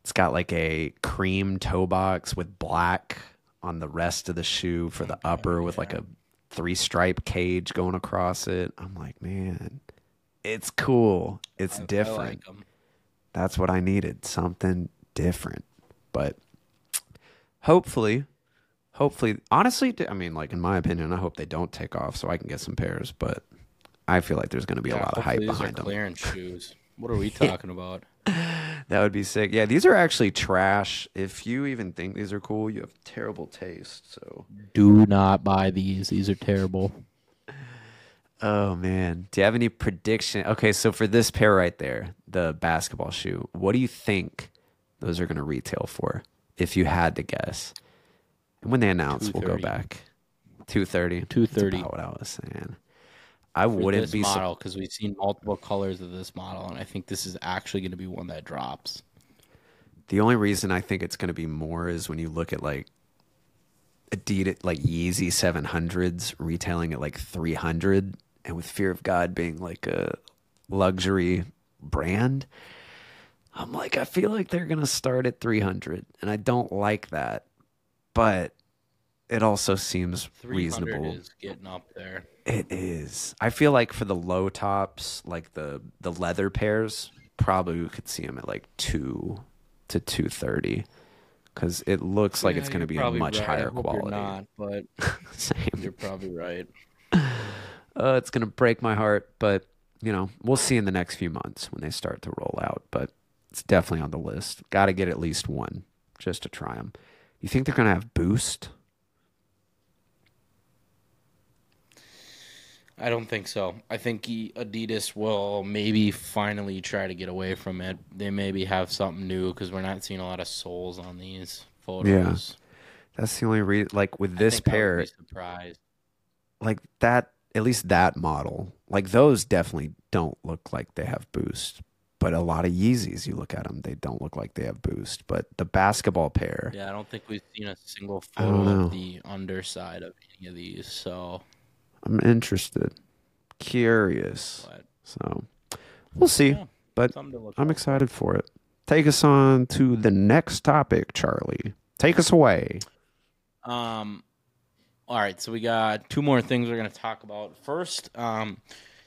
it's got like a cream toe box with black on the rest of the shoe for the upper with like a three stripe cage going across it. I'm like, man, it's cool. It's I- I different. That's what I needed. Something different. But hopefully, hopefully, honestly, I mean, like in my opinion, I hope they don't take off so I can get some pairs. But I feel like there's going to be a lot of hype behind them. clearance shoes. What are we <laughs> talking about? That would be sick. Yeah, these are actually trash. If you even think these are cool, you have terrible taste. So, Do not buy these. These are terrible. oh man, do you have any prediction? Okay, so for this pair right there, the basketball shoe, what do you think those are going to retail for? If you had to guess, and when they announce, we'll go 230. back. Two thirty. Two thirty. What I was saying. I wouldn't this be model because we've seen multiple colors of this model, and I think this is actually going to be one that drops. The only reason I think it's going to be more is when you look at like Adidas, like Yeezy 700s retailing at like 300, and with Fear of God being like a luxury brand, I'm like, I feel like they're going to start at 300, and I don't like that. But it also seems 300 reasonable. is getting up there. It is. I feel like for the low tops, like the the leather pairs, probably we could see them at like two to two thirty, because it looks like it's going to be a much higher quality. not, but <laughs> Same. you're probably right. <laughs> Uh, it's going to break my heart, but you know we'll see in the next few months when they start to roll out. But it's definitely on the list. Got to get at least one just to try them. You think they're going to have Boost? I don't think so. I think he, Adidas will maybe finally try to get away from it. They maybe have something new because we're not seeing a lot of soles on these photos. Yeah, that's the only reason. Like with this think I would pair, surprised. like that at least that model like those definitely don't look like they have boost but a lot of yeezys you look at them they don't look like they have boost but the basketball pair Yeah, I don't think we've seen a single photo of the underside of any of these. So, i'm interested curious but so we'll see Yeah. but to i'm excited for it take us on to the next topic charlie take us away. Um, all right, so we got two more things we're gonna talk about. First, um,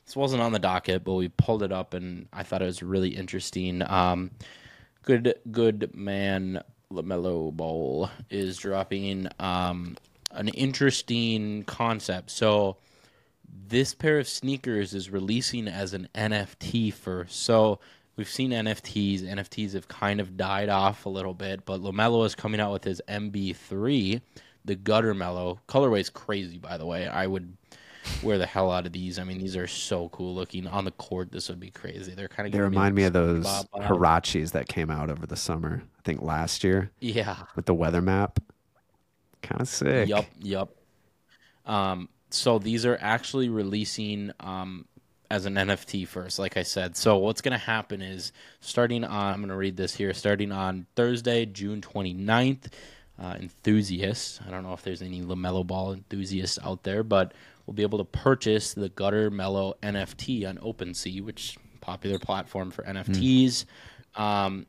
this wasn't on the docket, but we pulled it up, and I thought it was really interesting. Um, good, good man, Lamelo Ball is dropping um an interesting concept. So. This pair of sneakers is releasing as an NFT first. So we've seen NFTs. NFTs have kind of died off a little bit, but Lamelo is coming out with his MB3, the Gutter Melo. Colorway is crazy, by the way. I would wear the hell out of these. I mean, these are so cool looking. On the court, this would be crazy. They're kind of they remind me of those Huaraches that came out over the summer i think last year Yeah. with the weather map kind of sick Yup, yup. Um, so these are actually releasing um, as an NFT first, like I said. So what's going to happen is starting on, I'm going to read this here, starting on Thursday, June 29th, uh, enthusiasts, I don't know if there's any LaMelo Ball enthusiasts out there, but we'll be able to purchase the Gutter Melo NFT on OpenSea, which popular platform for NFTs. Um,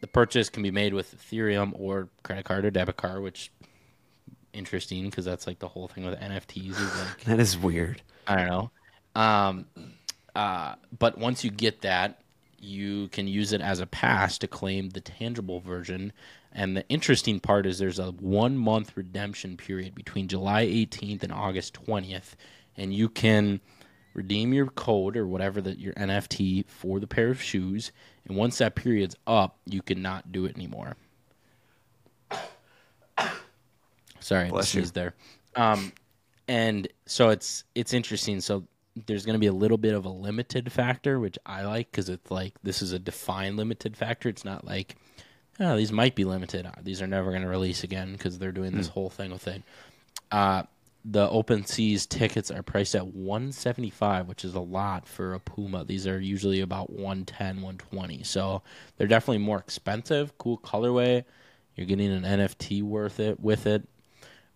the purchase can be made with Ethereum or credit card or debit card, which interesting because that's like the whole thing with NFTs is like <laughs> that is weird I don't know. Um, uh, but once you get that, you can use it as a pass to claim the tangible version. And the interesting part is there's a one month redemption period between July 18th and August 20th, and you can redeem your code or whatever that your NFT for the pair of shoes. And once that period's up, you cannot do it anymore. Sorry, Bless you. there. Um, and so it's it's interesting. So there's going to be a little bit of a limited factor, which I like because it's like this is a defined limited factor. It's not like oh these might be limited. Uh, These are never going to release again because they're doing this whole thing with it. Uh, the Open Seas tickets are priced at 175, which is a lot for a Puma. These are usually about 110, 120. So they're definitely more expensive. Cool colorway. You're getting an NFT worth it with it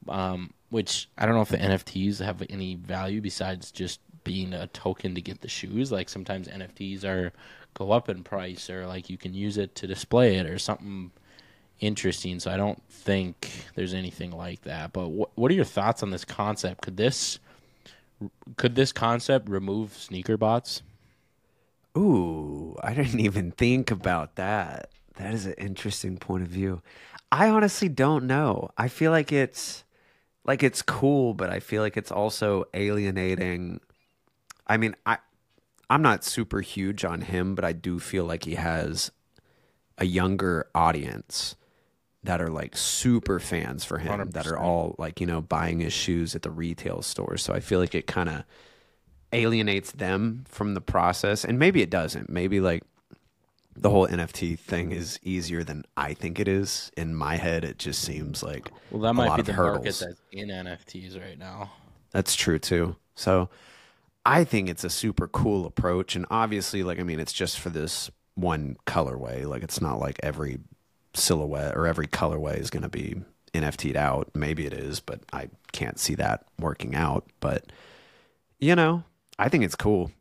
um, which I don't know if the NFTs have any value besides just being a token to get the shoes. Like sometimes NFTs are go up in price, or like you can use it to display it, or something interesting. So I don't think there's anything like that. But what what are your thoughts on this concept? Could this could this concept remove sneaker bots? Ooh, I didn't even think about that. That is an interesting point of view. I honestly don't know. I feel like it's like it's cool, but I feel like it's also alienating. I mean, I I'm not super huge on him, but I do feel like he has a younger audience that are like super fans for him that are all like, you know, buying his shoes at the retail store. So I feel like it kind of alienates them from the process and maybe it doesn't maybe like the whole NFT thing is easier than I think it is. In my head, it just seems like Well, that might be the hurdles. market that's in NFTs right now. That's true too. So I think it's a super cool approach. And obviously, like, I mean, it's just for this one colorway. Like, it's not like every silhouette or every colorway is going to be NFT'd out. Maybe it is, but I can't see that working out. But, you know, I think it's cool.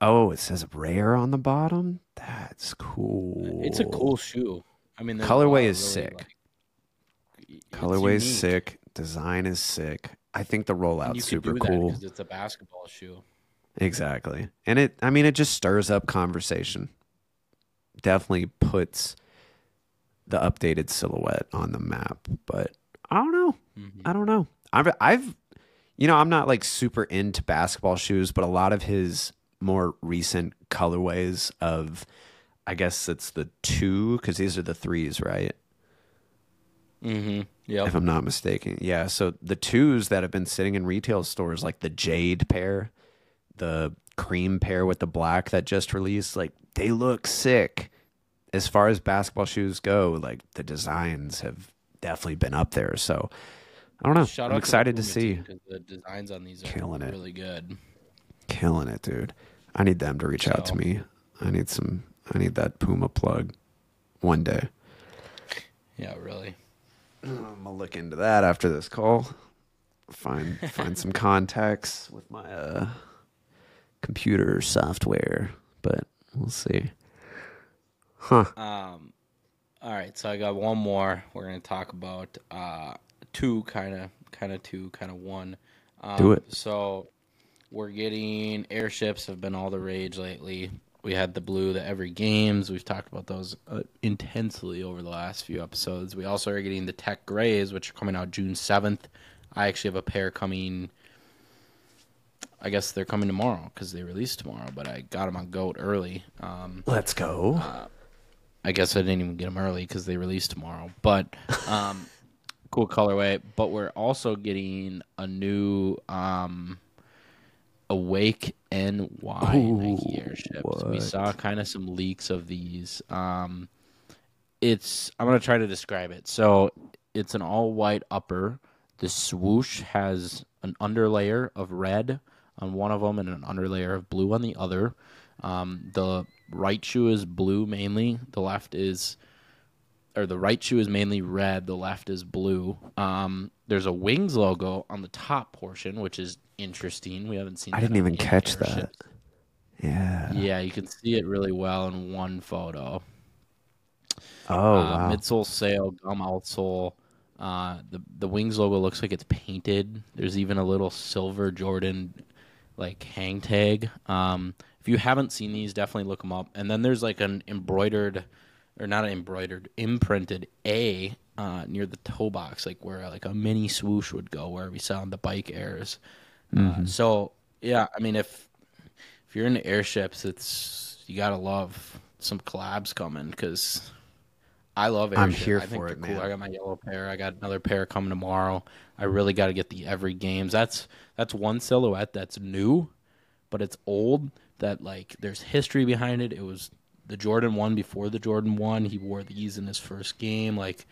Oh, it says rare on the bottom. That's cool. It's a cool shoe. I mean, Colorway is sick. like- Colorway is sick. Design is sick. I think the rollout's you super that it's a basketball shoe. Exactly. And it I mean it just stirs up conversation. Definitely puts the updated silhouette on the map, but I don't know. Mhm. I don't know. I've I've you know, I'm not like super into basketball shoes, but a lot of his more recent colorways of I guess it's the 2 cuz these are the 3s, right? Mm-hmm. Yep. if I'm not mistaken. Yeah, so the twos that have been sitting in retail stores, like the Jade pair, the cream pair with the black that just released, like they look sick. As far as basketball shoes go, like the designs have definitely been up there. So I don't know. Shout I'm excited to, Puma see. the designs on these are Killing it. really good. Killing it, dude. I need them to reach out to me. I need some. I need that Puma plug one day. Yeah, really. I'm gonna look into that after this call. Find <laughs> find some contacts with my uh, computer software, but we'll see. Huh? Um, all right, so I got one more. We're gonna talk about uh, two kind of, kind of two, kind of one. Um, Do it. So we're getting airships have been all the rage lately. We had the blue, the every games. We've talked about those uh, intensely over the last few episodes. We also are getting the tech grays, which are coming out June seventh. I actually have a pair coming. I guess they're coming tomorrow because they release tomorrow. But I got them on Goat early. Um, Let's go. I guess I didn't even get them early because they release tomorrow. But um, <laughs> cool colorway. But we're also getting a new um, Awake NY Nike airships. We saw kind of some leaks of these. Um, it's I'm gonna try to describe it. So it's an all white upper. The swoosh has an underlayer of red on one of them and an underlayer of blue on the other. Um, the right shoe is blue mainly. The left is, or the right shoe is mainly red. The left is blue. Um, there's a wings logo on the top portion, which is interesting. We haven't seen. I didn't even catch that. Yeah. Yeah, you can see it really well in one photo. Oh uh, wow. Midsole sail, gum outsole. Uh, the the wings logo looks like it's painted. There's even a little silver Jordan like hang tag. Um, if you haven't seen these, definitely look them up. And then there's like an embroidered, or not an embroidered, imprinted A uh, near the toe box, like where like a mini swoosh would go, where we saw on the bike airs. Uh, so yeah, I mean if if you're into airships, it's you gotta love some collabs coming because I love I'm airships. here I think for they're it, cool. man. I got my yellow pair. I got another pair coming tomorrow. I really got to get the every games. That's that's one silhouette that's new, but it's old. That like there's history behind it. It was the Jordan one before the Jordan one. He wore these in his first game. Like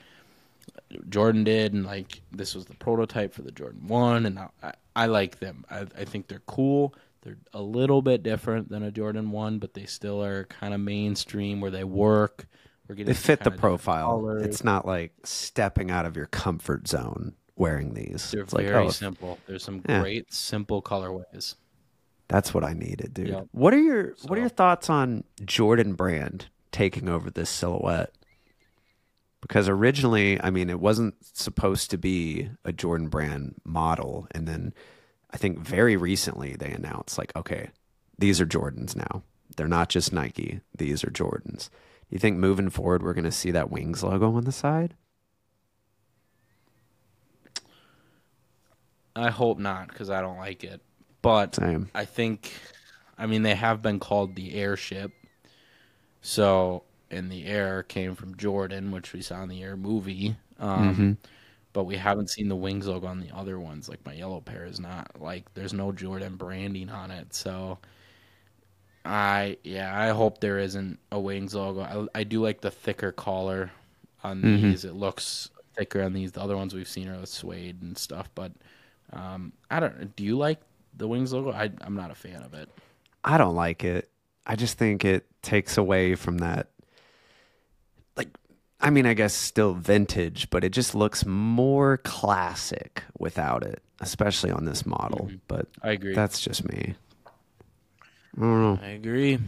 Jordan did, and like this was the prototype for the Jordan One, and I, I, I like them. I, I think they're cool. They're a little bit different than a Jordan One, but they still are kind of mainstream where they work. We're getting They fit the profile. It's not like stepping out of your comfort zone wearing these. They're it's like, very oh, simple. There's some Yeah. great simple colorways. That's what I needed, dude. Yep. What are your What are your thoughts on Jordan Brand taking over this silhouette? Because originally, I mean, it wasn't supposed to be a Jordan Brand model, and then I think very recently they announced, like, okay, these are Jordans now. They're not just Nike; these are Jordans. Do you think moving forward, we're going to see that Wings logo on the side? I hope not because I don't like it. But Same. I think, I mean, they have been called the airship. So, and the air came from Jordan, which we saw in the air movie. Um, Mhm. But we haven't seen the wings logo on the other ones. Like my yellow pair is not like there's no Jordan branding on it. So I yeah, I hope there isn't a wings logo. I, I do like the thicker collar on Mhm. these. It looks thicker on these. The other ones we've seen are with suede and stuff. But um, I don't. Do you like the wings logo? I I'm not a fan of it. I don't like it. I just think it takes away from that. I mean, I guess still vintage, but it just looks more classic without it, especially on this model. Mm-hmm. But I agree. that's just me. I don't know. I agree.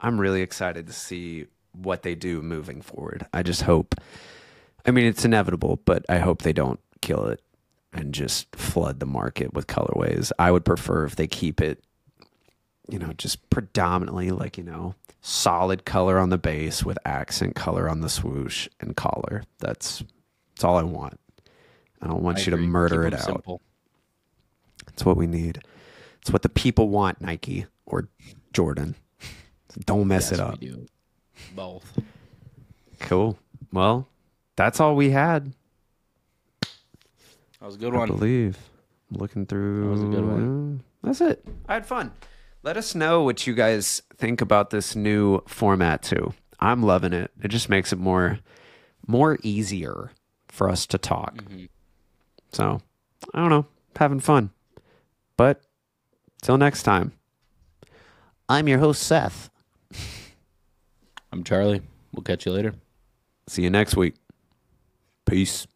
I'm really excited to see what they do moving forward. I just hope. I mean, it's inevitable, but I hope they don't kill it and just flood the market with colorways. I would prefer if they keep it, you know, just predominantly like, you know, solid color on the base with accent color on the swoosh and collar. That's that's all I want. I don't want I you to murder Keep it 'em out. simple. It's what we need. It's what the people want, Nike or Jordan. Don't mess Yes, it up. We do. Both. Cool. Well, that's all we had, That was a good I one. believe. I'm looking through. That was a good one. That's it. I had fun. Let us know what you guys think about this new format too. I'm loving it. It just makes it more more easier for us to talk. Mhm. So, I don't know, having fun. But till next time. I'm your host Seth. I'm Charlie. We'll catch you later. See you next week. Peace.